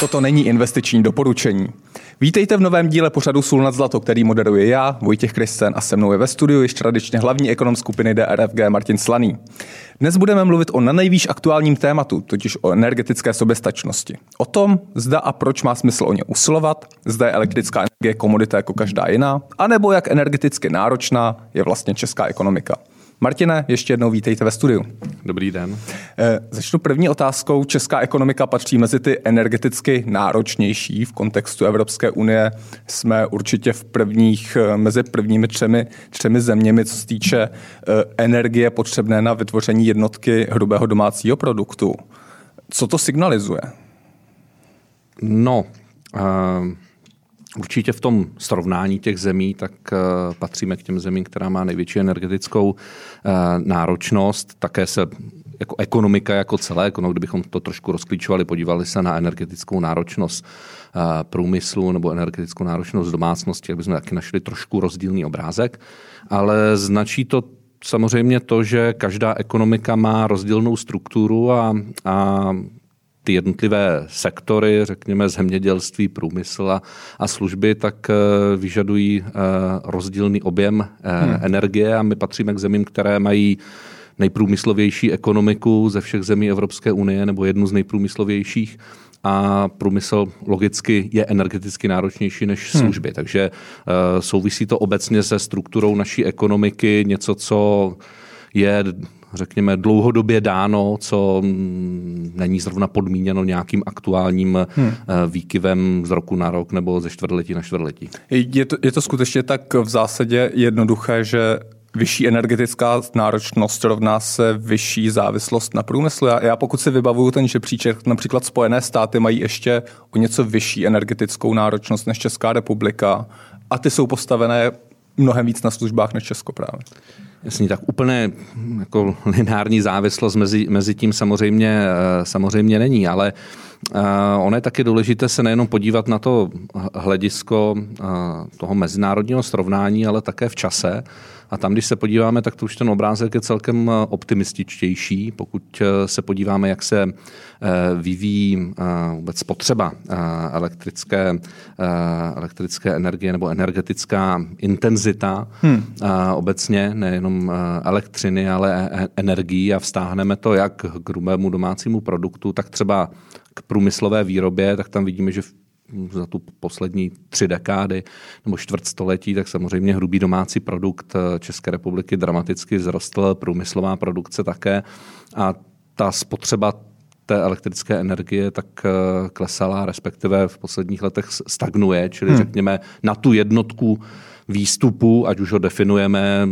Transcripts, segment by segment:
Toto není investiční doporučení. Vítejte v novém díle pořadu Sůl nad zlato, který moderuje já, Vojtěch Kristen a se mnou je ve studiu již tradičně hlavní ekonom skupiny DRFG Martin Slaný. Dnes budeme mluvit o na nejvýš aktuálním tématu, totiž o energetické soběstačnosti. O tom, zda a proč má smysl o ně usilovat, zda je elektrická energie komodita jako každá jiná, anebo jak energeticky náročná je vlastně česká ekonomika. Martine, ještě jednou vítejte ve studiu. Dobrý den. Eh, začnu první otázkou. Česká ekonomika patří mezi ty energeticky náročnější v kontextu Evropské unie. Jsme určitě v prvních, eh, mezi prvními třemi, třemi zeměmi, co se týče eh, energie potřebné na vytvoření jednotky hrubého domácího produktu. Co to signalizuje? No, uh... Určitě v tom srovnání těch zemí, tak uh, patříme k těm zemím, která má největší energetickou uh, náročnost. Také se jako ekonomika jako celé, no, kdybychom to trošku rozklíčovali, podívali se na energetickou náročnost uh, průmyslu nebo energetickou náročnost domácnosti, tak bychom taky našli trošku rozdílný obrázek. Ale značí to samozřejmě to, že každá ekonomika má rozdílnou strukturu a, a ty jednotlivé sektory, řekněme zemědělství, průmysl a, a služby, tak uh, vyžadují uh, rozdílný objem uh, hmm. energie a my patříme k zemím, které mají nejprůmyslovější ekonomiku ze všech zemí Evropské unie nebo jednu z nejprůmyslovějších a průmysl logicky je energeticky náročnější než hmm. služby. Hmm. Takže souvisí to obecně se strukturou naší ekonomiky, něco, co je řekněme, dlouhodobě dáno, co mm, není zrovna podmíněno nějakým aktuálním hmm. výkyvem z roku na rok nebo ze čtvrtletí na čtvrtletí. Je to, je to skutečně tak v zásadě jednoduché, že vyšší energetická náročnost rovná se vyšší závislost na průmyslu. Já, já pokud si vybavuju ten žebříček, například Spojené státy mají ještě o něco vyšší energetickou náročnost než Česká republika a ty jsou postavené mnohem víc na službách než Česko právě. Jasně, tak úplně jako lineární závislost mezi, mezi tím samozřejmě, eh, samozřejmě není, ale uh, ono je taky důležité se nejenom podívat na to hledisko uh, toho mezinárodního srovnání, ale také v čase. A tam, když se podíváme, tak to už ten obrázek je celkem eh, optimističtější. Pokud eh, se podíváme, jak se eh, vyvíjí vůbec spotřeba elektrické, elektrické energie nebo energetická intenzita hmm. obecně, nejenom elektřiny, ale energií a vztáhneme to jak k hrubému domácímu produktu, tak třeba k průmyslové výrobě, tak tam vidíme, že za tu poslední tři dekády nebo čtvrtstoletí, tak samozřejmě hrubý domácí produkt eh, České republiky dramaticky vzrostl, průmyslová produkce také a ta spotřeba té elektrické energie tak eh, klesala, respektive v posledních letech stagnuje, čili hmm. řekněme na tu jednotku výstupu, ať už ho definujeme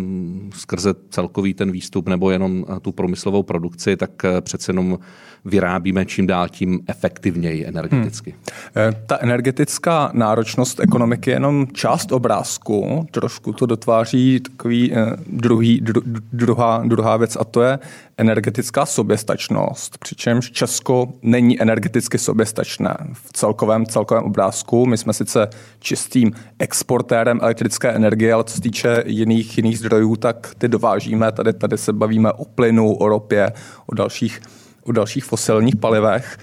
skrze celkový ten výstup nebo jenom tu průmyslovou produkci, tak eh, přece jenom vyrábíme čím dál tím efektivněji energeticky. Hmm. Eh, ta energetická náročnost ekonomiky je jenom část obrázku, trošku to dotváří takový eh, druhý, dru, druhá, druhá věc a to je energetická soběstačnost, přičemž Česko není energeticky soběstačné v celkovém, celkovém obrázku. My jsme sice čistým exportérem elektrické energie, ale co se týče jiných, jiných zdrojů, tak ty dovážíme. Tady, tady se bavíme o plynu, o ropě, o dalších o dalších fosilních palivech.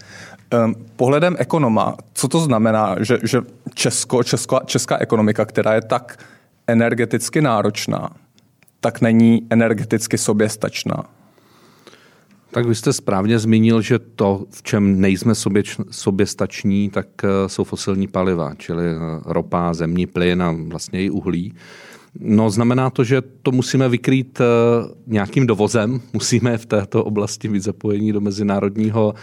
Ehm, pohledem ekonoma, co to znamená, že, že Česko, Česko, česká ekonomika, která je tak energeticky náročná, tak není energeticky soběstačná? Tak vy jste správně zmínil, že to, v čem nejsme sobě, soběstační, tak eh, jsou fosilní paliva, čili eh, ropa, zemní plyn a vlastně i uhlí. No, znamená to, že to musíme vykrýt eh, nějakým dovozem, musíme v této oblasti být zapojení do mezinárodního,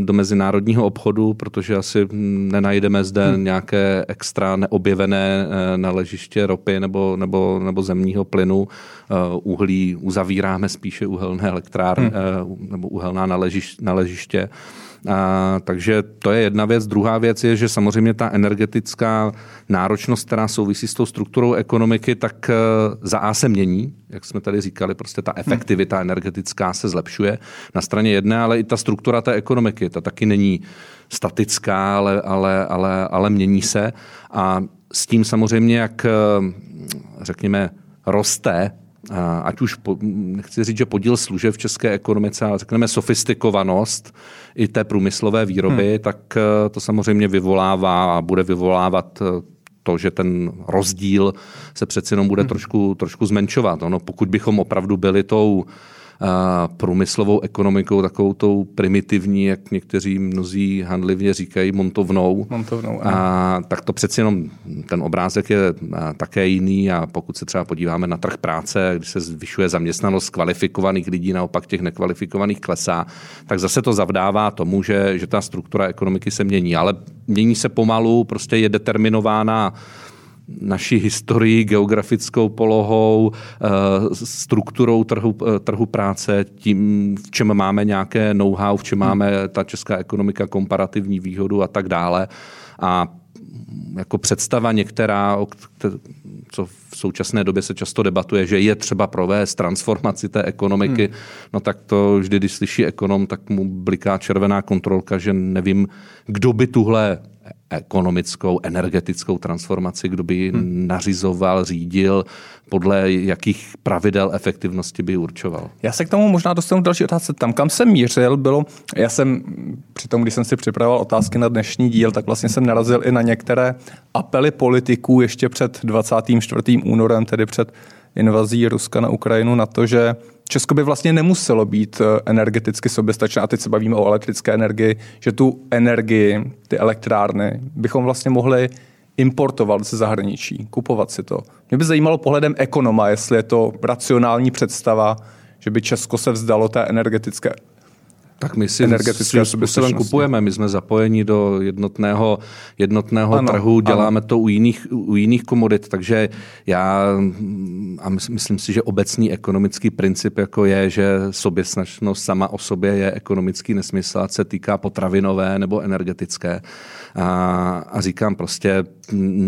do mezinárodního obchodu, protože asi nenajdeme zde hmm. nějaké extra neobjevené eh, naležiště ropy nebo, nebo, nebo zemního plynu. Eh, uhlí uzavíráme spíše uhelné elektrárny hmm. nebo uhelná naležiště. naležiště a, takže to je jedna věc. Druhá věc je, že samozřejmě ta energetická náročnost, která souvisí s tou strukturou ekonomiky, tak e, za A se mění, jak jsme tady říkali, prostě ta efektivita energetická se zlepšuje na straně jedné, ale i ta struktura té ekonomiky, ta taky není statická, ale, ale, ale, ale mění se. A s tím samozřejmě, jak e, řekněme, roste ať už, nechci říct, že podíl služeb v české ekonomice, ale řekneme sofistikovanost i té průmyslové výroby, hmm. tak eh, to samozřejmě vyvolává a bude vyvolávat eh, to, že ten rozdíl se přeci jenom bude hmm. trošku, trošku zmenšovat. Ono, pokud bychom opravdu byli tou průmyslovou ekonomikou, takovou tou primitivní, jak někteří mnozí handlivě říkají, montovnou. montovnou a, tak to přeci jenom ten obrázek je také jiný a pokud se třeba podíváme na trh práce, když se zvyšuje zaměstnanost kvalifikovaných lidí, naopak těch nekvalifikovaných klesá, tak zase to zavdává tomu, že, že ta struktura ekonomiky se mění. Ale mění se pomalu, prostě je determinována naší historií, geografickou polohou, eh, strukturou trhu, eh, trhu práce, tím, v čem máme nějaké know-how, v čem hmm. máme ta česká ekonomika komparativní výhodu a tak dále. A jako představa některá, co v současné době se často debatuje, že je třeba provést transformaci té ekonomiky, hmm. no tak to vždy, když slyší ekonom, tak mu bliká červená kontrolka, že nevím, kdo by tuhle ekonomickou, energetickou transformaci, kdo by ji hmm. nařizoval, řídil, podle jakých pravidel efektivnosti by určoval. Já se k tomu možná dostanu další otázce. Tam, kam jsem mířil, bylo, já jsem při tom, když jsem si připravoval otázky na dnešní díl, tak vlastně jsem narazil i na některé apely politiků ještě před 24. únorem, tedy před invazí Ruska na Ukrajinu, na to, že Česko by vlastně nemuselo být eh, energeticky soběstačné, a teď se bavíme o elektrické energii, že tu energii, ty elektrárny, bychom vlastně mohli importovat ze zahraničí, kupovat si to. Mě by zajímalo pohledem ekonoma, jestli je to racionální představa, že by Česko se vzdalo té energetické tak my si svým způsobem kupujeme. My jsme zapojeni do jednotného, jednotného ano, trhu, děláme ano. to u jiných, u jiných komodit, takže já a myslím si, že obecný ekonomický princip jako je, že soběsnačnost sama o sobě je ekonomický nesmysl, a se týká potravinové nebo energetické. A, a říkám prostě,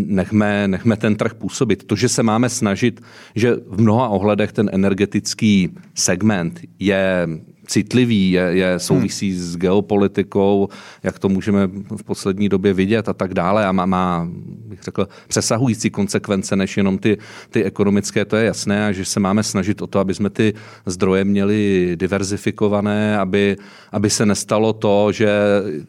nechme, nechme ten trh působit. To, že se máme snažit, že v mnoha ohledech ten energetický segment je citlivý, je, je souvisí hmm. s geopolitikou, jak to můžeme v poslední době vidět a tak dále a má, má bych řekl, přesahující konsekvence než jenom ty, ty ekonomické, to je jasné a že se máme snažit o to, aby jsme ty zdroje měli diverzifikované, aby, aby se nestalo to, že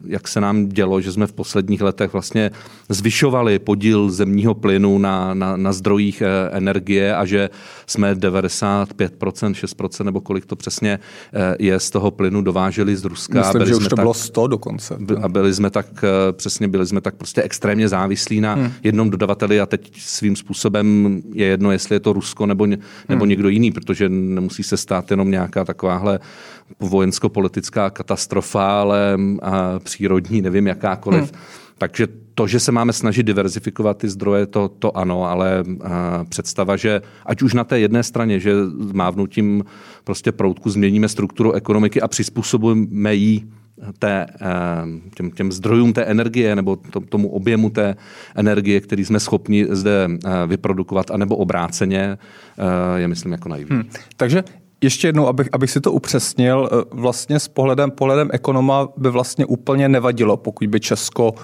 jak se nám dělo, že jsme v posledních letech vlastně zvyšovali podíl zemního plynu na, na, na zdrojích eh, energie a že jsme 95%, 6% nebo kolik to přesně eh, je z toho plynu dováželi z Ruska. Myslím, byli že už to tak, bylo 100 dokonce. A byli jsme tak, eh, přesně byli jsme tak prostě extrémně závislí na hmm. jednom dodavateli a teď svým způsobem je jedno, jestli je to Rusko nebo, nebo hmm. někdo jiný, protože nemusí se stát jenom nějaká takováhle vojensko-politická katastrofa, ale a přírodní, nevím jakákoliv. Hmm. Takže to, že se máme snažit diverzifikovat ty zdroje, to, to ano, ale představa, že ať už na té jedné straně, že mávnutím prostě proutku změníme strukturu ekonomiky a přizpůsobíme ji té, těm, těm zdrojům té energie nebo tomu objemu té energie, který jsme schopni zde vyprodukovat, anebo obráceně, je myslím jako naivní. Hmm. Takže ještě jednou, abych, abych si to upřesnil, vlastně s pohledem, pohledem ekonoma by vlastně úplně nevadilo, pokud by Česko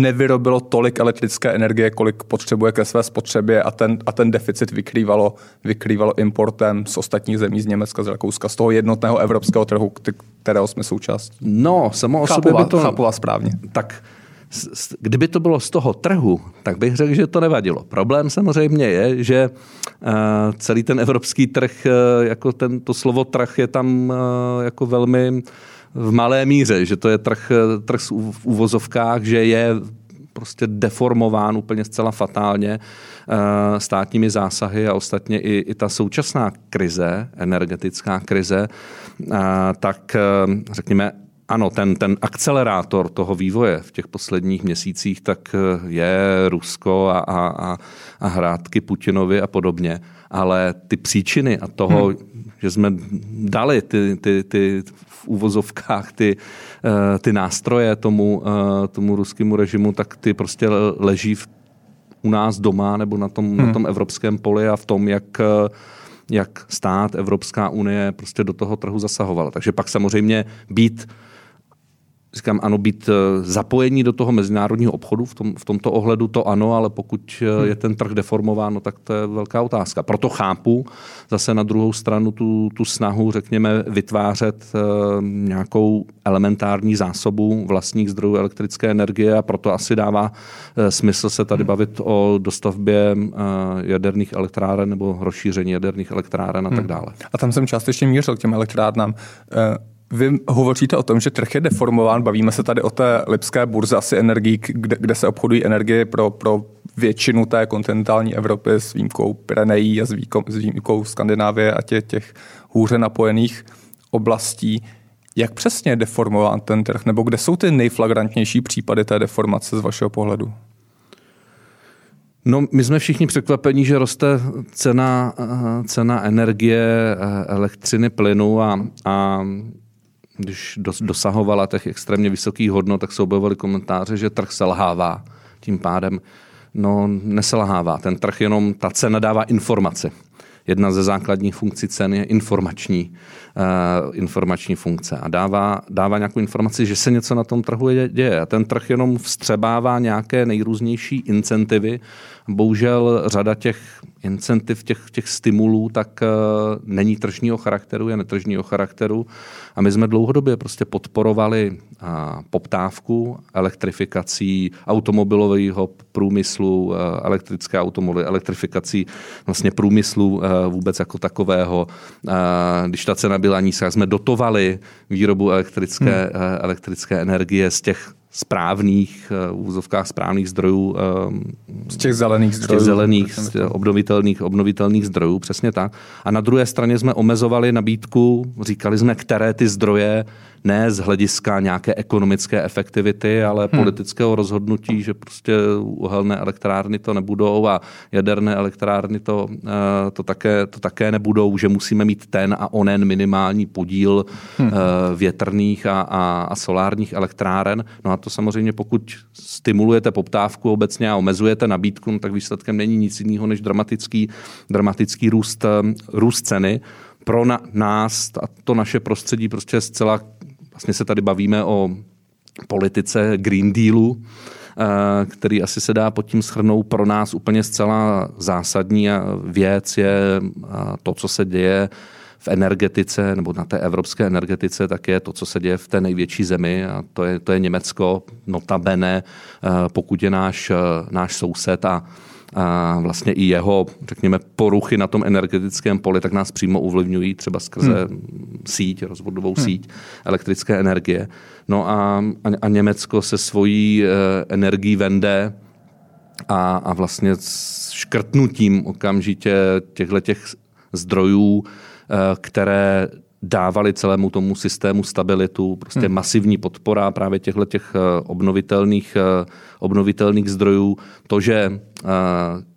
nevyrobilo tolik elektrické energie, kolik potřebuje ke své spotřebě a ten, a ten deficit vykrývalo, vykrývalo importem z ostatních zemí, z Německa, z Rakouska, z toho jednotného evropského trhu, kterého jsme součástí. No, samo o sobě by to... Chápu vás správně. Tak kdyby to bylo z toho trhu, tak bych řekl, že to nevadilo. Problém samozřejmě je, že eh, celý ten evropský trh, eh, jako ten, to slovo trh je tam eh, jako velmi v malé míře, že to je trh, trh v úvozovkách, že je prostě deformován úplně zcela fatálně eh, státními zásahy a ostatně i, i ta současná krize, energetická krize, eh, tak eh, řekněme, ano, ten, ten akcelerátor toho vývoje v těch posledních měsících tak je Rusko a, a, a, a hrátky Putinovi a podobně. Ale ty příčiny a toho, hmm. že jsme dali ty, ty, ty úvozovkách ty, eh, ty nástroje tomu, eh, tomu ruskému režimu, tak ty prostě leží v, u nás doma nebo na tom, hmm. na tom evropském poli a v tom, jak eh, jak stát, Evropská unie prostě do toho trhu zasahovala. Takže pak samozřejmě být říkám, ano, být eh, zapojení do toho mezinárodního obchodu v, tom, v tomto ohledu, to ano, ale pokud eh, hmm. je ten trh deformován, no, tak to je velká otázka. Proto chápu zase na druhou stranu tu, tu snahu, řekněme, vytvářet uh, nějakou elementární zásobu vlastních zdrojů elektrické energie a proto asi dává smysl se tady hmm. bavit o dostavbě jaderných elektráren nebo rozšíření jaderných elektráren a tak hmm. dále. A tam jsem částečně mířil k těm elektrárnám. Vy hovoříte o tom, že trh je deformován, bavíme se tady o té lipské burze asi energií, kde, kde se obchodují energie pro, pro většinu té kontinentální Evropy s výjimkou Pirenejí a s výjimkou, s výjimkou Skandinávie a těch, těch hůře napojených oblastí. Jak přesně je deformován ten trh, nebo kde jsou ty nejflagrantnější případy té deformace z vašeho pohledu? No, my jsme všichni překvapení, že roste cena, cena energie, elektřiny, plynu a, a když dosahovala těch extrémně vysokých hodnot, tak se objevovaly komentáře, že trh selhává. Tím pádem no, neselhává. Ten trh jenom, ta cena dává informace. Jedna ze základních funkcí cen je informační, uh, informační funkce a dává, dává nějakou informaci, že se něco na tom trhu děje. A ten trh jenom vstřebává nějaké nejrůznější incentivy. Bohužel řada těch incentiv, těch, těch stimulů, tak uh, není tržního charakteru, je netržního charakteru. A my jsme dlouhodobě prostě podporovali uh, poptávku elektrifikací automobilového průmyslu, uh, elektrické automobily, elektrifikací vlastně průmyslu uh, vůbec jako takového. Uh, když ta cena byla nízká, jsme dotovali výrobu elektrické, hmm. uh, elektrické energie z těch správných, eh, v úzovkách správných zdrojů. Eh, z těch zelených zdrojů. Z těch zelených, z obnovitelných, obnovitelných zdrojů, přesně tak. A na druhé straně jsme omezovali nabídku, říkali jsme, které ty zdroje ne z hlediska nějaké ekonomické efektivity, ale hmm. politického rozhodnutí, že prostě uhelné elektrárny to nebudou a jaderné elektrárny to, eh, to, také, to také nebudou, že musíme mít ten a onen minimální podíl hmm. větrných a, a, a solárních elektráren. No a to samozřejmě, pokud stimulujete poptávku obecně a omezujete nabídku, no tak výsledkem není nic jiného než dramatický, dramatický růst, růst ceny. Pro na, nás a to naše prostředí prostě zcela Vlastně se tady bavíme o politice Green Dealu, eh, který asi se dá pod tím schrnout pro nás úplně zcela zásadní věc je eh, to, co se děje v energetice nebo na té evropské energetice, tak je to, co se děje v té největší zemi a to je, to je Německo, notabene, eh, pokud je náš, náš soused a a vlastně i jeho, řekněme, poruchy na tom energetickém poli, tak nás přímo ovlivňují třeba skrze hmm. síť, rozvodovou hmm. síť elektrické energie. No a, a Německo se svojí e, energií vende a, a vlastně s škrtnutím okamžitě těchto těch zdrojů, které dávali celému tomu systému stabilitu, prostě hmm. masivní podpora právě těchto těch eh, obnovitelných, eh, obnovitelných zdrojů. To, že eh,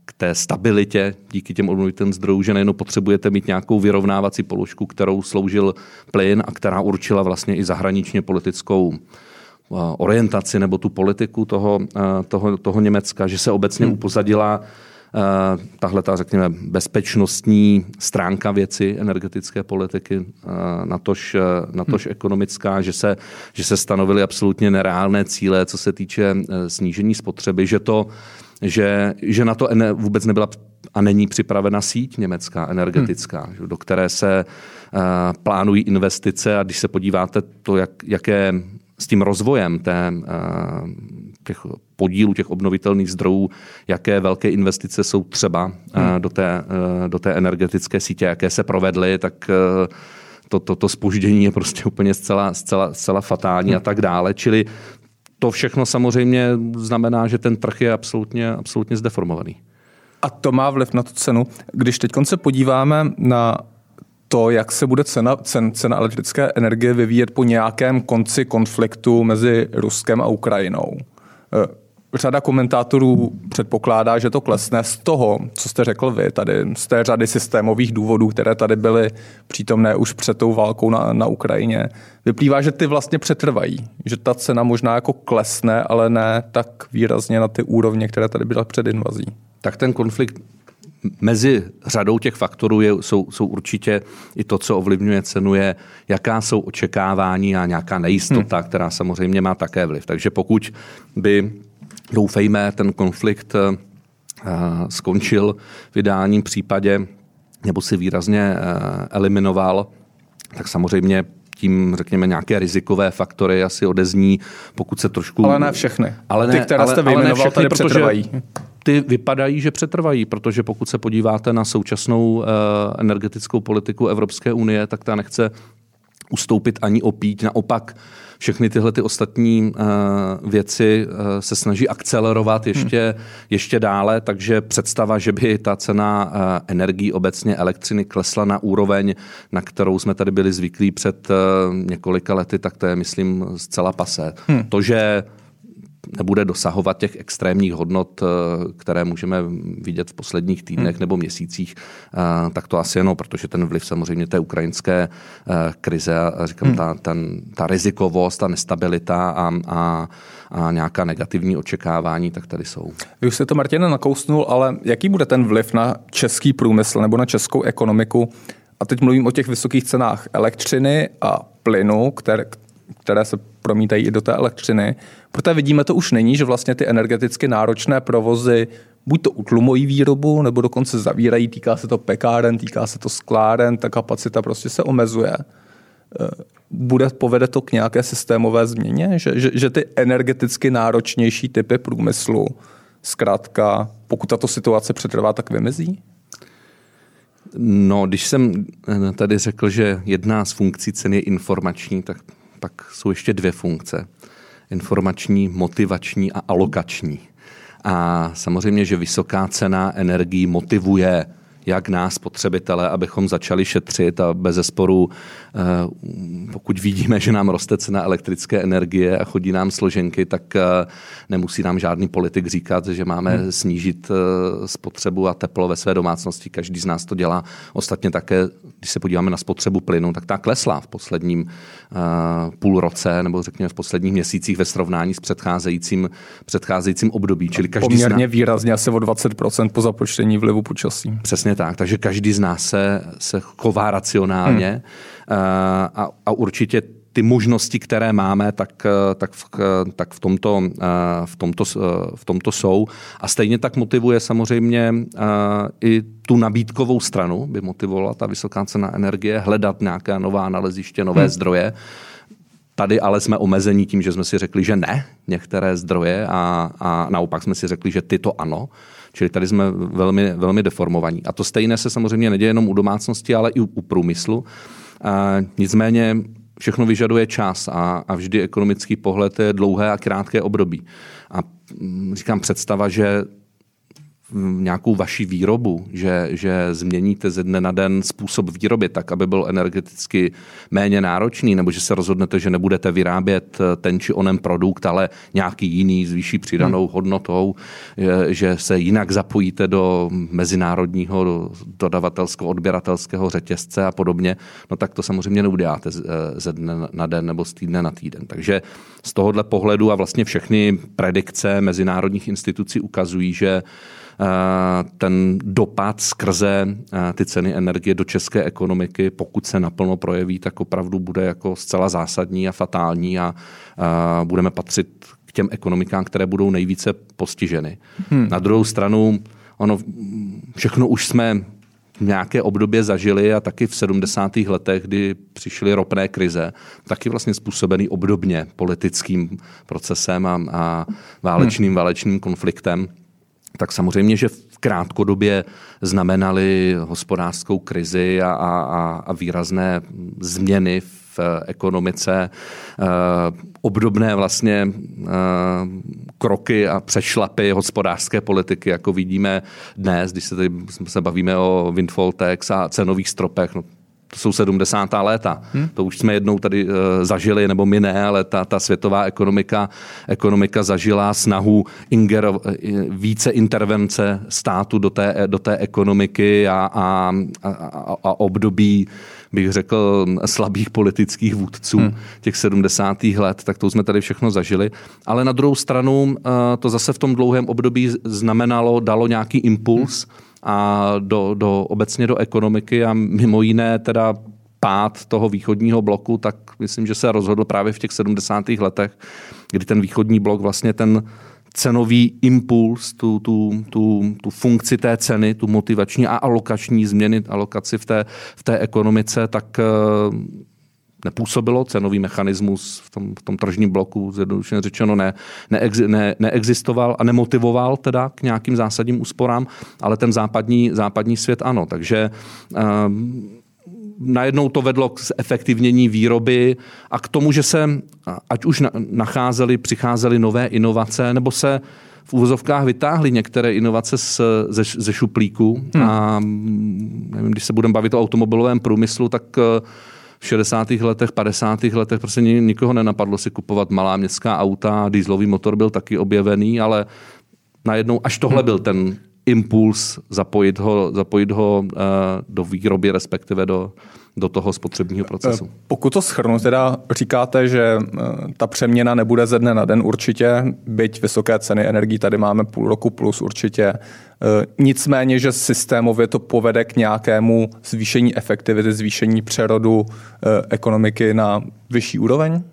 k té stabilitě díky těm obnovitelným zdrojům, že nejen potřebujete mít nějakou vyrovnávací položku, kterou sloužil plyn a která určila vlastně i zahraničně politickou orientaci nebo tu politiku toho, toho, toho Německa, že se obecně hmm. upozadila Eh, tahle ta, řekněme, bezpečnostní stránka věci energetické politiky, eh, natož, eh, natož hmm. ekonomická, že se, že se stanovily absolutně nereálné cíle, co se týče snížení spotřeby, že to, že, že na to vůbec nebyla a není připravena síť německá energetická, hmm. do které se uh, plánují investice a když se podíváte to, jak, jaké s tím rozvojem té, uh, těch podílu těch obnovitelných zdrojů, jaké velké investice jsou třeba eh, hmm. do, té, eh, do té energetické sítě, jaké se provedly, tak eh, to, to, to spoždění je prostě úplně zcela, zcela, zcela fatální hmm. a tak dále. Čili to všechno samozřejmě znamená, že ten trh je absolutně, absolutně zdeformovaný. A to má vliv na tu cenu. Když teď se podíváme na to, jak se bude cena, cen, cena elektrické energie vyvíjet po nějakém konci konfliktu mezi Ruskem a Ukrajinou řada komentátorů předpokládá, že to klesne z toho, co jste řekl vy, tady z té řady systémových důvodů, které tady byly přítomné už před tou válkou na, na Ukrajině. Vyplývá, že ty vlastně přetrvají, že ta cena možná jako klesne, ale ne tak výrazně na ty úrovně, které tady byly před invazí. Tak ten konflikt mezi řadou těch faktorů je, jsou, jsou určitě i to, co ovlivňuje cenu, je, jaká jsou očekávání a nějaká nejistota, hmm. která samozřejmě má také vliv. Takže pokud by, doufejme, ten konflikt uh, skončil v ideálním případě nebo si výrazně uh, eliminoval, tak samozřejmě tím, řekněme, nějaké rizikové faktory asi odezní, pokud se trošku... Ale ne všechny. Ale ne, Ty, které ale, jste vyjmenoval, tady přetrvají. Ty vypadají, že přetrvají, protože pokud se podíváte na současnou uh, energetickou politiku Evropské unie, tak ta nechce ustoupit ani opít. Naopak všechny tyhle ty ostatní uh, věci uh, se snaží akcelerovat ještě, hmm. ještě dále, takže představa, že by ta cena uh, energií obecně elektřiny klesla na úroveň, na kterou jsme tady byli zvyklí před několika lety, tak to je, myslím, zcela pasé. Hmm. To, že nebude dosahovat těch extrémních hodnot, eh, které můžeme vidět v posledních týdnech hmm. nebo měsících, eh, tak to asi jenom, protože ten vliv samozřejmě té ukrajinské eh, krize a říkám, hmm. ta, ten, ta rizikovost, ta nestabilita a, a, a nějaká negativní očekávání, tak tady jsou. Vy už jste to, Martina, nakousnul, ale jaký bude ten vliv na český průmysl nebo na českou ekonomiku? A teď mluvím o těch vysokých cenách elektřiny a plynu, které, které se promítají i do té elektřiny. Protože vidíme to už není, že vlastně ty energeticky náročné provozy buď to utlumojí výrobu, nebo dokonce zavírají, týká se to pekáren, týká se to skláren, ta kapacita prostě se omezuje. Eh, bude, povede to k nějaké systémové změně, že, že, že ty energeticky náročnější typy průmyslu zkrátka, pokud tato situace přetrvá, tak vymizí? No, když jsem tady řekl, že jedna z funkcí ceny je informační, tak pak jsou ještě dvě funkce. Informační, motivační a alokační. A samozřejmě, že vysoká cena energií motivuje jak nás, spotřebitele, abychom začali šetřit a bez zesporu, eh, pokud vidíme, že nám roste cena elektrické energie a chodí nám složenky, tak eh, nemusí nám žádný politik říkat, že máme hmm. snížit eh, spotřebu a teplo ve své domácnosti. Každý z nás to dělá. Ostatně také, když se podíváme na spotřebu plynu, tak ta klesla v posledním půl roce nebo řekněme v posledních měsících ve srovnání s předcházejícím, předcházejícím období. Čili každý Poměrně zna... výrazně asi o 20% po započtení vlivu počasí. Přesně tak, takže každý z nás se, se chová racionálně hmm. a, a určitě ty možnosti, které máme, tak, tak, v, tak v, tomto, v, tomto, v tomto jsou. A stejně tak motivuje samozřejmě i tu nabídkovou stranu, by motivovala ta vysoká cena energie, hledat nějaké nová naleziště, nové hmm. zdroje. Tady ale jsme omezení tím, že jsme si řekli, že ne některé zdroje a, a naopak jsme si řekli, že tyto ano. Čili tady jsme velmi, velmi deformovaní. A to stejné se samozřejmě neděje jenom u domácnosti, ale i u, u průmyslu. A nicméně všechno vyžaduje čas a, a vždy ekonomický pohled je dlouhé a krátké období. A mm, říkám představa, že nějakou vaši výrobu, že, že změníte ze dne na den způsob výroby tak, aby byl energeticky méně náročný, nebo že se rozhodnete, že nebudete vyrábět eh, ten či onen produkt, ale nějaký jiný s vyšší přidanou hmm. hodnotou, že se jinak zapojíte do mezinárodního do dodavatelského, odběratelského řetězce a podobně, no tak to samozřejmě neuděláte eh, ze dne na den nebo z týdne na týden. Takže z tohohle pohledu a vlastně všechny predikce mezinárodních institucí ukazují, že ten dopad skrze eh, ty ceny energie do české ekonomiky, pokud se naplno projeví, tak opravdu bude jako zcela zásadní a fatální a budeme patřit k těm ekonomikám, které budou nejvíce postiženy. Hmm. Na druhou stranu, ono všechno už jsme v nějaké období zažili a taky v 70. letech, kdy přišly ropné krize, taky vlastně způsobený obdobně politickým procesem a, a válečným, hmm. válečným konfliktem tak samozřejmě, že v krátkodobě znamenaly hospodářskou krizi a, a, a výrazné změny v ekonomice, eh, obdobné vlastně eh, kroky a přešlapy hospodářské politiky, jako vidíme dnes, když se tady se bavíme o windfall tax a cenových stropech, no to jsou 70. léta. Hmm. To už jsme jednou tady uh, zažili, nebo my ne, ale ta, ta světová ekonomika, ekonomika zažila snahu inger, více intervence státu do té, do té ekonomiky a, a, a, a období bych řekl, slabých politických vůdců hmm. těch 70. let, tak to jsme tady všechno zažili. Ale na druhou stranu to zase v tom dlouhém období znamenalo, dalo nějaký impuls, hmm a do, do, obecně do ekonomiky a mimo jiné teda pád toho východního bloku, tak myslím, že se rozhodl právě v těch 70. letech, kdy ten východní blok vlastně ten cenový impuls, tu, tu, tu, tu funkci té ceny, tu motivační a alokační změny, alokaci v té, v té ekonomice, tak eh, nepůsobilo, cenový mechanismus v tom, v tom tržním bloku, zjednodušeně řečeno, ne, neex, ne, neexistoval a nemotivoval teda k nějakým zásadním úsporám, ale ten západní, západní svět ano. Takže um, najednou to vedlo k efektivnění výroby a k tomu, že se, ať už nacházely, přicházely nové inovace, nebo se v úvozovkách vytáhly některé inovace z, ze, ze šuplíku. Hmm. A nevím, když se budeme bavit o automobilovém průmyslu, tak eh, v 60. letech, 50. letech prostě nikoho nenapadlo si kupovat malá městská auta, dýzlový motor byl taky objevený, ale najednou až tohle hmm. byl ten impuls zapojit ho, zapojit ho uh, do výroby, respektive do, do toho spotřebního procesu. Eh, pokud to schrnu, teda říkáte, že eh, ta přeměna nebude ze dne na den určitě, byť vysoké ceny energií tady máme půl roku plus určitě. Nicméně, že systémově to povede k nějakému zvýšení efektivity, zvýšení přerodu ekonomiky na vyšší úroveň?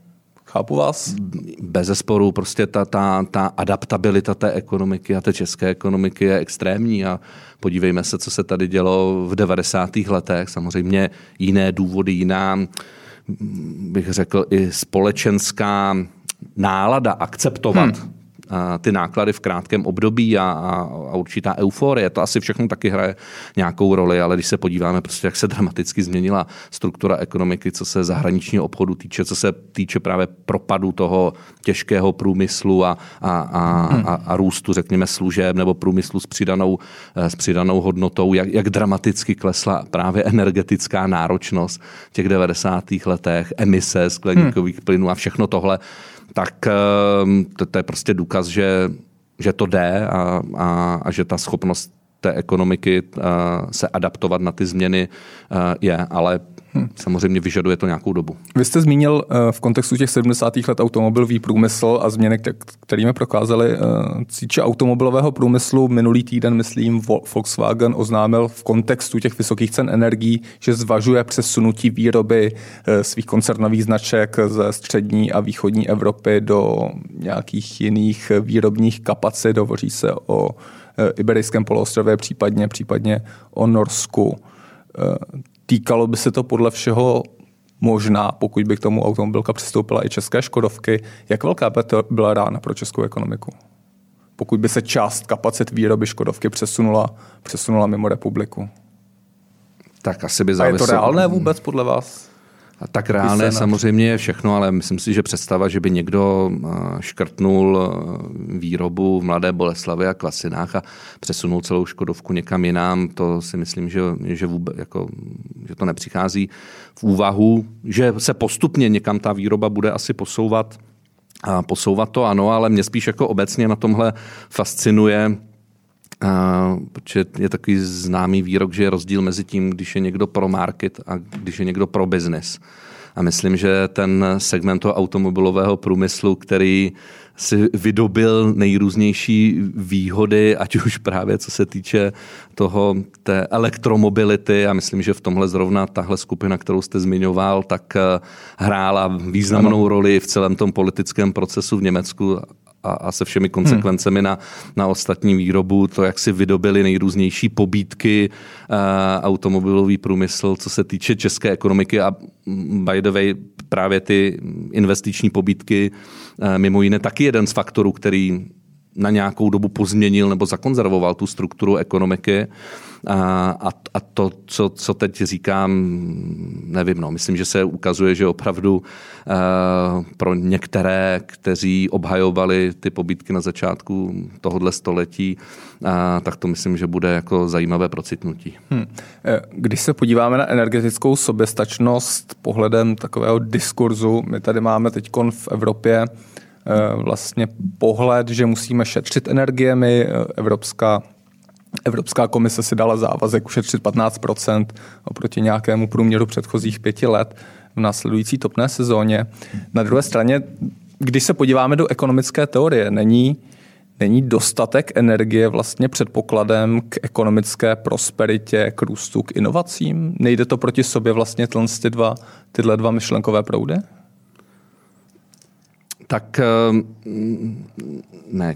Chápu vás? Bez zesporu prostě ta, ta, ta adaptabilita té ekonomiky a té české ekonomiky je extrémní a podívejme se, co se tady dělo v 90. letech. Samozřejmě jiné důvody, jiná, bych řekl, i společenská nálada akceptovat hmm ty náklady v krátkém období a, a, a určitá euforie. To asi všechno taky hraje nějakou roli, ale když se podíváme, prostě, jak se dramaticky změnila struktura ekonomiky, co se zahraničního obchodu týče, co se týče právě propadu toho těžkého průmyslu a, a, a, a, a růstu, řekněme, služeb nebo průmyslu s přidanou, eh, s přidanou hodnotou, jak, jak dramaticky klesla právě energetická náročnost v těch 90. letech, emise skleníkových hmm. plynů a všechno tohle tak ehm, to, to je prostě důkaz, že, že to jde a, a, a že ta schopnost té ekonomiky uh, se adaptovat na ty změny uh, je, ale Hmm. Samozřejmě vyžaduje to nějakou dobu. Vy jste zmínil uh, v kontextu těch 70. let automobilový průmysl a změny, kterými prokázali uh, cíče automobilového průmyslu. Minulý týden, myslím, Volkswagen oznámil v kontextu těch vysokých cen energií, že zvažuje přesunutí výroby uh, svých koncernových značek ze střední a východní Evropy do nějakých jiných výrobních kapacit. Hovoří se o Iberijském poloostrově, případně, případně o Norsku týkalo by se to podle všeho možná, pokud by k tomu automobilka přistoupila i české Škodovky, jak velká by to byla rána pro českou ekonomiku? Pokud by se část kapacit výroby Škodovky přesunula, přesunula mimo republiku. Tak asi by závislo... A je to reálné vůbec podle vás? A tak reálné samozřejmě je všechno, ale myslím si, že představa, že by někdo eh, škrtnul eh, výrobu v Mladé Boleslavi a Klasinách a přesunul celou Škodovku někam jinam, to si myslím, že, že, vůbec, jako, že to nepřichází v úvahu, že se postupně někam ta výroba bude asi posouvat, a posouvat to ano, ale mě spíš jako obecně na tomhle fascinuje Uh, protože je takový známý výrok, že je rozdíl mezi tím, když je někdo pro market a když je někdo pro business. A myslím, že ten segment toho automobilového průmyslu, který si vydobil nejrůznější výhody, ať už právě co se týče toho té elektromobility a myslím, že v tomhle zrovna tahle skupina, kterou jste zmiňoval, tak eh, hrála významnou roli v celém tom politickém procesu v Německu a, a se všemi konsekvencemi hmm. na, na ostatní výrobu, to, jak si vydobili nejrůznější pobídky uh, automobilový průmysl, co se týče české ekonomiky a mm, by the way, právě ty investiční pobídky uh, mimo jiné taky jeden z faktorů, který na nějakou dobu pozměnil nebo zakonzervoval tu strukturu ekonomiky. A, a to, co, co teď říkám, nevím, no, myslím, že se ukazuje, že opravdu uh, pro některé, kteří obhajovali ty pobytky na začátku tohohle století, uh, tak to myslím, že bude jako zajímavé procitnutí. Hmm. Když se podíváme na energetickou soběstačnost pohledem takového diskurzu, my tady máme teď v Evropě vlastně pohled, že musíme šetřit energiemi. Evropská Evropská komise si dala závazek ušetřit 15% oproti nějakému průměru předchozích pěti let v následující topné sezóně. Na druhé straně, když se podíváme do ekonomické teorie, není, Není dostatek energie vlastně předpokladem k ekonomické prosperitě, k růstu, k inovacím? Nejde to proti sobě vlastně ty dva, tyhle dva myšlenkové proudy? Tak ehm, ne,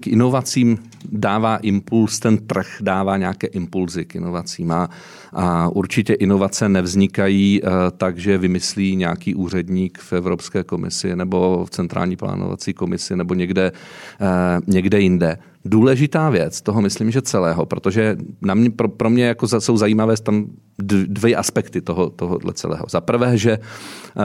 k inovacím dává impuls, ten trh dává nějaké impulzy k inovacím a, a určitě inovace nevznikají uh, tak, že vymyslí nějaký úředník v Evropské komisi nebo v centrální plánovací komisi nebo někde, uh, někde jinde. Důležitá věc toho myslím, že celého, protože na mě, pro, pro mě jako za, jsou zajímavé tam dvě aspekty toho, tohohle celého. Za prvé, že uh,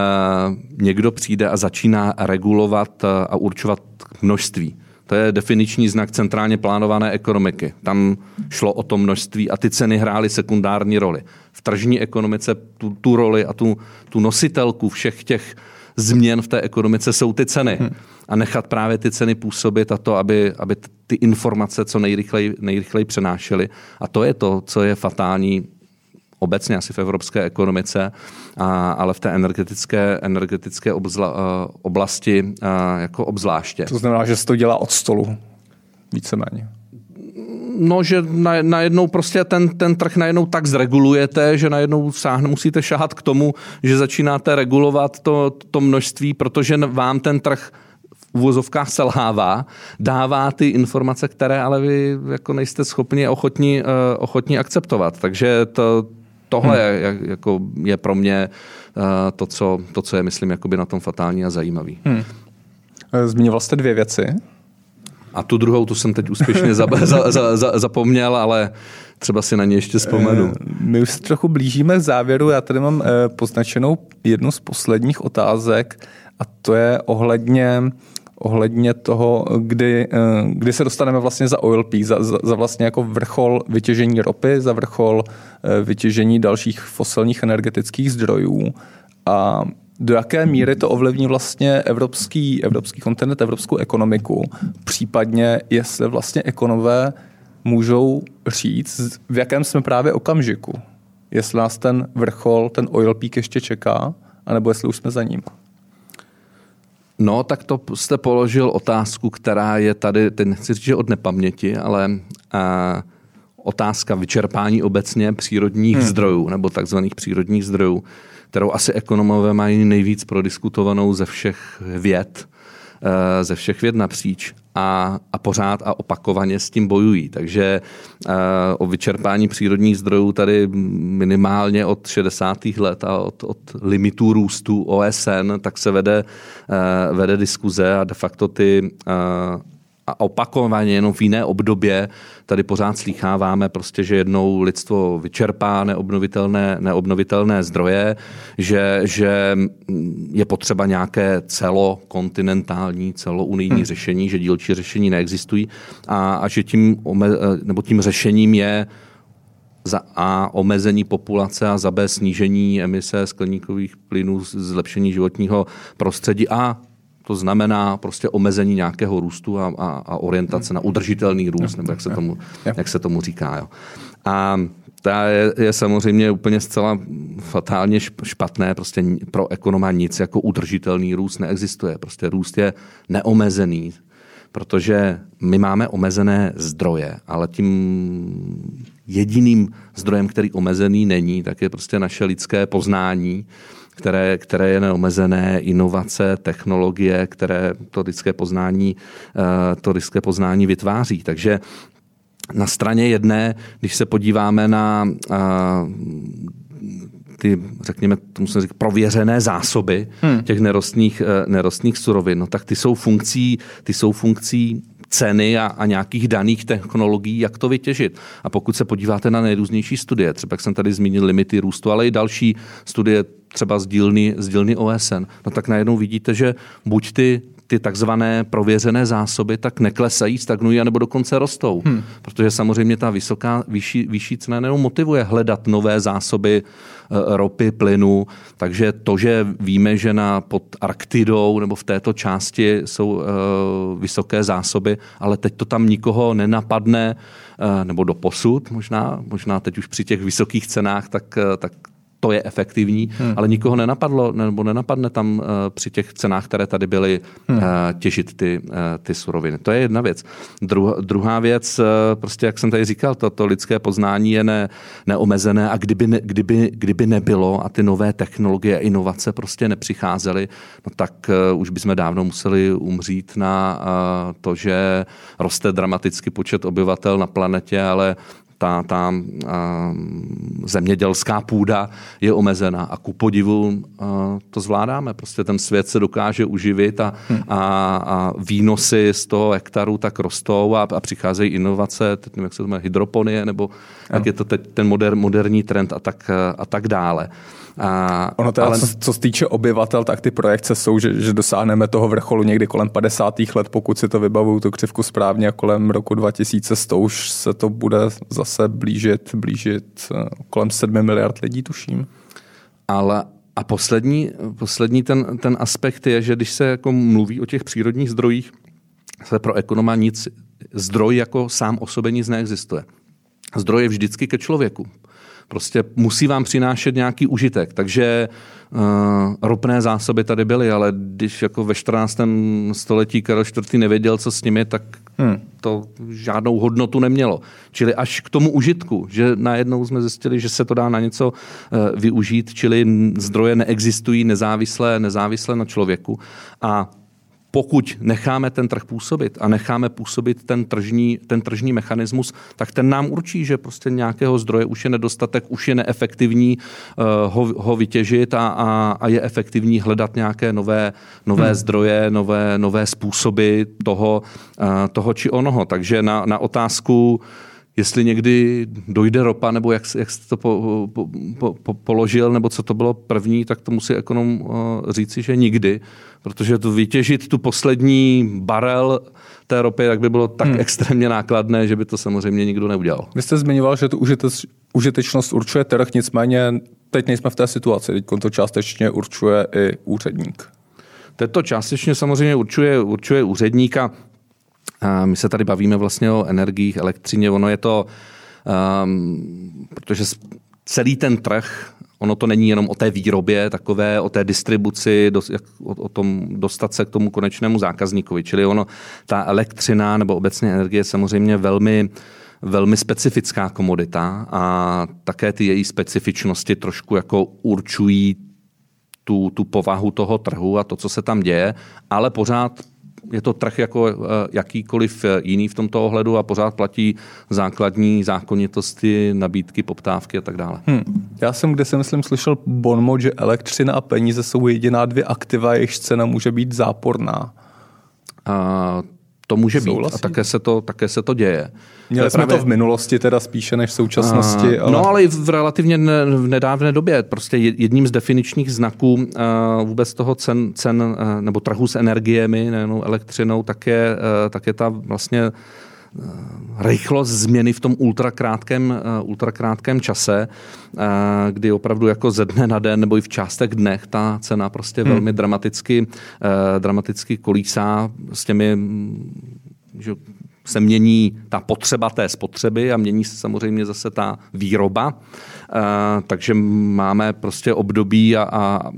někdo přijde a začíná regulovat uh, a určovat množství to je definiční znak centrálně plánované ekonomiky. Tam šlo o to množství a ty ceny hrály sekundární roli. V tržní ekonomice tu, tu roli a tu, tu nositelku všech těch změn v té ekonomice jsou ty ceny. Hmm. A nechat právě ty ceny působit a to, aby, aby ty informace co nejrychleji, nejrychleji přenášely. A to je to, co je fatální obecně asi v evropské ekonomice, a, ale v té energetické, energetické obzla, oblasti a, jako obzvláště. To znamená, že se to dělá od stolu, víceméně. No, že najednou prostě ten, ten trh najednou tak zregulujete, že najednou sáhne, musíte šahat k tomu, že začínáte regulovat to, to množství, protože vám ten trh v uvozovkách selhává, dává ty informace, které ale vy jako nejste schopni ochotní, uh, ochotní akceptovat. Takže to, tohle hmm. je, jako, je pro mě uh, to, co, to, co je, myslím, jakoby na tom fatální a zajímavý. Hmm. Eh, zmínil jste dvě věci. A tu druhou, tu jsem teď úspěšně za, za, za, za, zapomněl, ale třeba si na ně ještě vzpomenu. Eh, my už se trochu blížíme k závěru. Já tady mám poznačenou jednu z posledních otázek a to je ohledně ohledně toho, kdy, eh, kdy se dostaneme vlastně za oil peak, za, za, za vlastně jako vrchol vytěžení ropy, za vrchol eh, vytěžení dalších fosilních energetických zdrojů a do jaké míry to ovlivní vlastně evropský, evropský kontinent, evropskou ekonomiku, případně jestli vlastně ekonomové můžou říct, v jakém jsme právě okamžiku. Jestli nás ten vrchol, ten oil peak ještě čeká, anebo jestli už jsme za ním. No, tak to jste položil otázku, která je tady, teď nechci říct, že od nepaměti, ale a, otázka vyčerpání obecně přírodních hmm. zdrojů nebo takzvaných přírodních zdrojů, kterou asi ekonomové mají nejvíc prodiskutovanou ze všech věd, Eh, ze všech věd napříč a, a pořád a opakovaně s tím bojují. Takže eh, o vyčerpání přírodních zdrojů tady minimálně od 60. let a od, od limitů růstu OSN, tak se vede, eh, vede diskuze a de facto ty a opakovaně jenom v jiné obdobě tady pořád slýcháváme prostě, že jednou lidstvo vyčerpá neobnovitelné, neobnovitelné zdroje, že, že je potřeba nějaké celokontinentální, celounijní hmm. řešení, že dílčí řešení neexistují a, a že tím, nebo tím řešením je za A omezení populace a za B snížení emise skleníkových plynů, zlepšení životního prostředí a to znamená prostě omezení nějakého růstu a, a, a orientace na udržitelný růst, nebo jak se tomu, jak se tomu říká. Jo. A ta je, je samozřejmě úplně zcela fatálně špatné. Prostě pro ekonoma nic jako udržitelný růst neexistuje. Prostě růst je neomezený, protože my máme omezené zdroje, ale tím jediným zdrojem, který omezený není, tak je prostě naše lidské poznání které, které je neomezené, inovace, technologie, které to lidské poznání, eh, to lidské poznání vytváří. Takže na straně jedné, když se podíváme na eh, ty, řekněme, tomu se říká, prověřené zásoby hmm. těch nerostných, eh, nerostných surovin, no tak ty jsou funkcí, ty jsou funkcí ceny a, a nějakých daných technologií, jak to vytěžit. A pokud se podíváte na nejrůznější studie, třeba jak jsem tady zmínil limity růstu, ale i další studie třeba z dílny, z dílny OSN, no tak najednou vidíte, že buď ty ty takzvané prověřené zásoby tak neklesají, stagnují, anebo dokonce rostou. Hmm. Protože samozřejmě ta vysoká, vyšší, vyšší cena jenom motivuje hledat nové zásoby eh, ropy, plynu. Takže to, že víme, že na, pod Arktidou nebo v této části jsou uh, vysoké zásoby, ale teď to tam nikoho nenapadne, uh, nebo do posud možná, možná teď už při těch vysokých cenách, tak, tak to je efektivní, hmm. ale nikoho nenapadlo, nebo nenapadne tam uh, při těch cenách, které tady byly, hmm. uh, těžit ty, uh, ty suroviny. To je jedna věc. Dru, druhá věc, uh, prostě jak jsem tady říkal, to, to lidské poznání je ne, neomezené a kdyby, ne, kdyby, kdyby nebylo a ty nové technologie a inovace prostě nepřicházely, no tak uh, už bychom dávno museli umřít na uh, to, že roste dramaticky počet obyvatel na planetě, ale ta, ta a, zemědělská půda je omezená a ku podivu a, to zvládáme. Prostě ten svět se dokáže uživit a, hmm. a, a výnosy z toho hektaru tak rostou a, a přicházejí inovace, teď nevím, jak se to jmenuje, hydroponie, nebo jak je to teď ten moder, moderní trend a tak, a tak dále. A, ono teda, ale... co, co se týče obyvatel, tak ty projekce jsou, že, že dosáhneme toho vrcholu někdy kolem 50. let, pokud si to vybavuju tu křivku správně, a kolem roku 2100 už se to bude zase blížit, blížit eh, kolem 7 miliard lidí, tuším. Ale a poslední, poslední ten, ten aspekt je, že když se jako mluví o těch přírodních zdrojích, se pro ekonoma nic, zdroj jako sám o sobě nic neexistuje. Zdroj je vždycky ke člověku. Prostě musí vám přinášet nějaký užitek. Takže uh, ropné zásoby tady byly, ale když jako ve 14. století Karel IV. nevěděl, co s nimi, tak hmm. to žádnou hodnotu nemělo. Čili až k tomu užitku, že najednou jsme zjistili, že se to dá na něco uh, využít, čili zdroje neexistují nezávisle, nezávisle na člověku. A pokud necháme ten trh působit a necháme působit ten tržní, ten tržní mechanismus, tak ten nám určí, že prostě nějakého zdroje už je nedostatek, už je neefektivní uh, ho, ho vytěžit a, a, a je efektivní hledat nějaké nové, nové hmm. zdroje, nové, nové způsoby toho, uh, toho či onoho. Takže na, na otázku, jestli někdy dojde ropa, nebo jak, jak jste to po, po, po, po, položil, nebo co to bylo první, tak to musí ekonom uh, říci, že nikdy, protože to vytěžit tu poslední barel té ropy, tak by bylo tak hmm. extrémně nákladné, že by to samozřejmě nikdo neudělal. Vy jste zmiňoval, že tu užiteč, užitečnost určuje trh, nicméně teď nejsme v té situaci, teď to částečně určuje i úředník. to částečně samozřejmě určuje, určuje úředníka. My se tady bavíme vlastně o energiích, elektřině, ono je to, um, protože celý ten trh, ono to není jenom o té výrobě, takové o té distribuci, do, jak, o, o tom dostat se k tomu konečnému zákazníkovi. Čili ono, ta elektřina nebo obecně energie je samozřejmě velmi velmi specifická komodita a také ty její specifičnosti trošku jako určují tu, tu povahu toho trhu a to, co se tam děje, ale pořád je to trh jako eh, jakýkoliv eh, jiný v tomto ohledu a pořád platí základní zákonitosti, nabídky, poptávky a tak dále. Hmm. Já jsem, kde jsem myslím, slyšel bonmot, že elektřina a peníze jsou jediná dvě aktiva, jejichž cena může být záporná. A to může Souhlasí? být a také se to, také se to děje. Měli jsme právě... to v minulosti teda spíše než v současnosti. A, ale... No ale i v relativně v nedávné době. Prostě jedním z definičních znaků uh, vůbec toho cen, cen uh, nebo trhu s energiemi, nejenom elektřinou, tak je, uh, tak je ta vlastně rychlost změny v tom ultrakrátkém, ultrakrátkém čase, kdy opravdu jako ze dne na den nebo i v částech dnech ta cena prostě hmm. velmi dramaticky, dramaticky kolísá s těmi že se mění ta potřeba té spotřeby a mění se samozřejmě zase ta výroba. takže máme prostě období a, a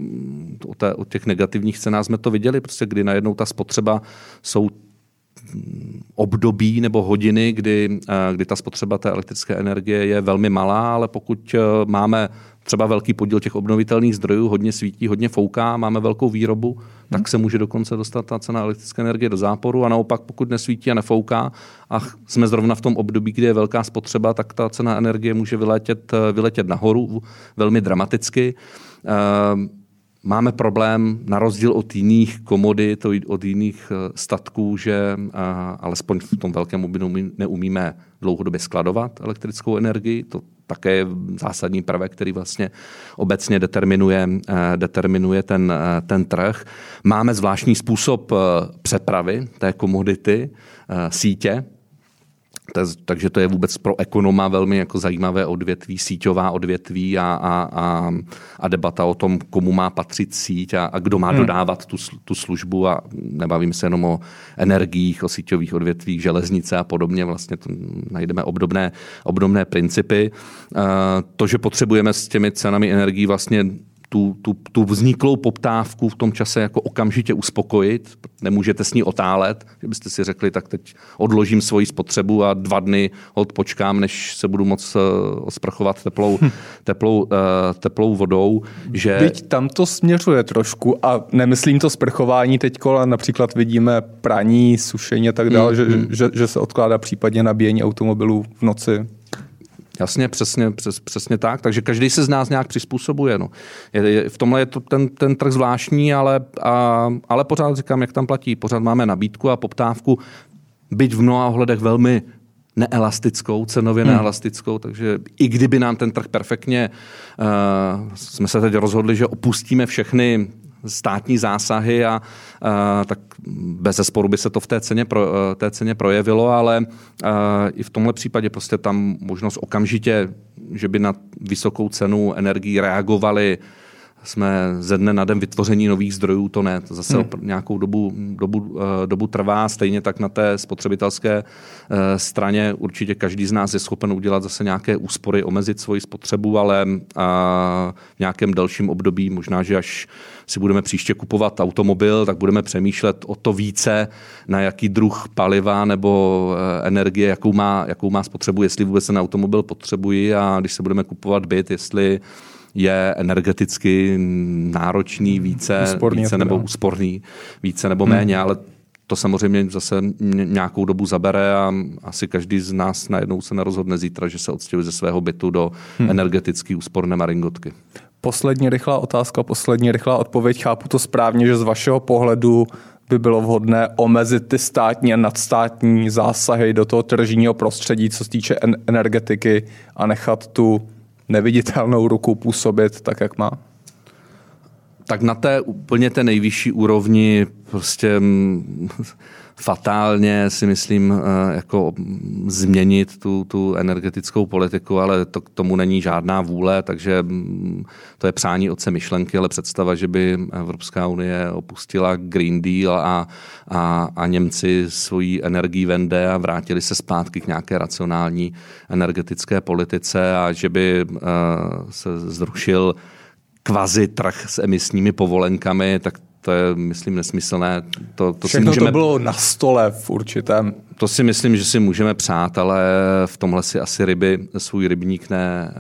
o, té, o těch negativních cenách jsme to viděli, prostě kdy najednou ta spotřeba jsou období nebo hodiny, kdy, kdy ta spotřeba té elektrické energie je velmi malá, ale pokud máme třeba velký podíl těch obnovitelných zdrojů, hodně svítí, hodně fouká, máme velkou výrobu, tak hmm. se může dokonce dostat ta cena elektrické energie do záporu a naopak pokud nesvítí a nefouká a jsme zrovna v tom období, kdy je velká spotřeba, tak ta cena energie může vyletět, vyletět nahoru velmi dramaticky. Ehm, máme problém, na rozdíl od jiných komodit, od jiných eh, statků, že alespoň v tom velkém objemu neumíme dlouhodobě skladovat elektrickou energii. To také je zásadní prvek, který vlastně obecně determinuje, eh, determinuje ten, eh, ten trh. Máme zvláštní způsob přepravy té komodity, sítě, takže to je vůbec pro ekonoma velmi jako zajímavé odvětví, síťová odvětví a, a, a, a debata o tom, komu má patřit síť a, a kdo má hmm. dodávat tu, tu službu a nebavím se jenom o energiích, o síťových odvětvích, železnice a podobně, vlastně to najdeme obdobné, obdobné principy. To, že potřebujeme s těmi cenami energií vlastně tu, tu, tu vzniklou poptávku v tom čase jako okamžitě uspokojit. Nemůžete s ní otálet, že byste si řekli, tak teď odložím svoji spotřebu a dva dny od počkám, než se budu moc uh, osprchovat teplou, hm. teplou, uh, teplou vodou. Že... Byť tam to směřuje trošku a nemyslím to sprchování teď, ale například vidíme praní, sušení a tak dále, mm, že, mm. Že, že se odkládá případně nabíjení automobilů v noci. Jasně, přesně, přes, přesně tak. Takže každý se z nás nějak přizpůsobuje. No. Je, je, v tomhle je to ten, ten trh zvláštní, ale, a, ale pořád říkám, jak tam platí. Pořád máme nabídku a poptávku, byť v mnoha ohledech velmi neelastickou, cenově hmm. neelastickou, takže i kdyby nám ten trh perfektně, uh, jsme se teď rozhodli, že opustíme všechny státní zásahy a, a tak bez zesporu by se to v té ceně, pro, té ceně projevilo, ale a, i v tomhle případě prostě tam možnost okamžitě, že by na vysokou cenu energii reagovali jsme ze dne na den vytvoření nových zdrojů, to ne. To zase hmm. nějakou dobu, dobu, eh, dobu trvá. Stejně tak na té spotřebitelské eh, straně určitě každý z nás je schopen udělat zase nějaké úspory, omezit svoji spotřebu, ale v nějakém dalším období, možná, že až si budeme příště kupovat automobil, tak budeme přemýšlet o to více, na jaký druh paliva nebo eh, energie, jakou má, jakou má spotřebu, jestli vůbec ten automobil potřebuji a když se budeme kupovat byt, jestli je energeticky náročný více, úsporný více nebo úsporný, více nebo méně, hmm. ale to samozřejmě zase nějakou dobu zabere a asi každý z nás najednou se nerozhodne zítra, že se odstěhuje ze svého bytu do hmm. energeticky úsporné maringotky. Poslední rychlá otázka, poslední rychlá odpověď. Chápu to správně, že z vašeho pohledu by bylo vhodné omezit ty státní a nadstátní zásahy do toho tržního prostředí, co se týče energetiky a nechat tu neviditelnou ruku působit tak, jak má? Tak na té úplně té nejvyšší úrovni prostě mm, fatálně si myslím eh, jako změnit tu, tu energetickou politiku, ale to k tomu není žádná vůle, takže mm, to je přání otce myšlenky, ale představa, že by Evropská unie opustila Green Deal a, a, a Němci svoji energii vende a vrátili se zpátky k nějaké racionální energetické politice a že by uh, se zrušil kvazi trh s emisními povolenkami, tak to je, myslím, nesmyslné. To, to Všechno si můžeme, to bylo na stole v určitém. To si myslím, že si můžeme přát, ale v tomhle si asi ryby svůj rybník, ne,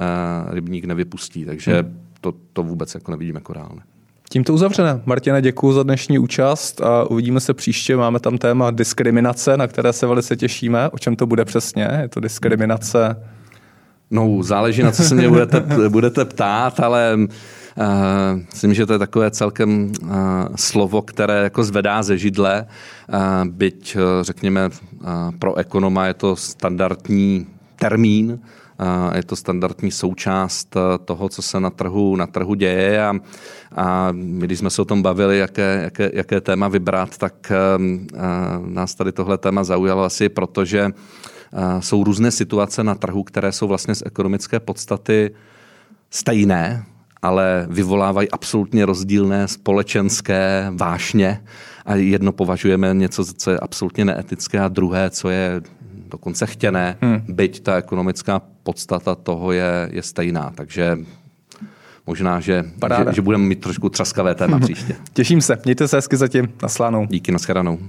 uh, rybník nevypustí, takže hmm. to, to vůbec jako nevidím jako reálné. Tím to uzavřené. Martina, děkuji za dnešní účast a uvidíme se příště. Máme tam téma diskriminace, na které se velice těšíme. O čem to bude přesně? Je to diskriminace? No, záleží na co se mě budete, budete ptát, ale myslím, že to je takové celkem uh, slovo, které jako zvedá ze židle, uh, byť řekněme pro ekonoma je to standardní termín, je to standardní součást toho, co se na trhu, na trhu děje. A, a když jsme se o tom bavili, jaké, jaké, jaké téma vybrat, tak nás tady tohle téma zaujalo asi protože jsou různé situace na trhu, které jsou vlastně z ekonomické podstaty stejné, ale vyvolávají absolutně rozdílné společenské vášně a jedno považujeme něco, co je absolutně neetické a druhé, co je dokonce chtěné, hmm. byť ta ekonomická podstata toho je, je stejná. Takže možná, že, že, že budeme mít trošku třaskavé téma příště. Těším se. Mějte se hezky zatím. Naslánou. Díky, nashledanou.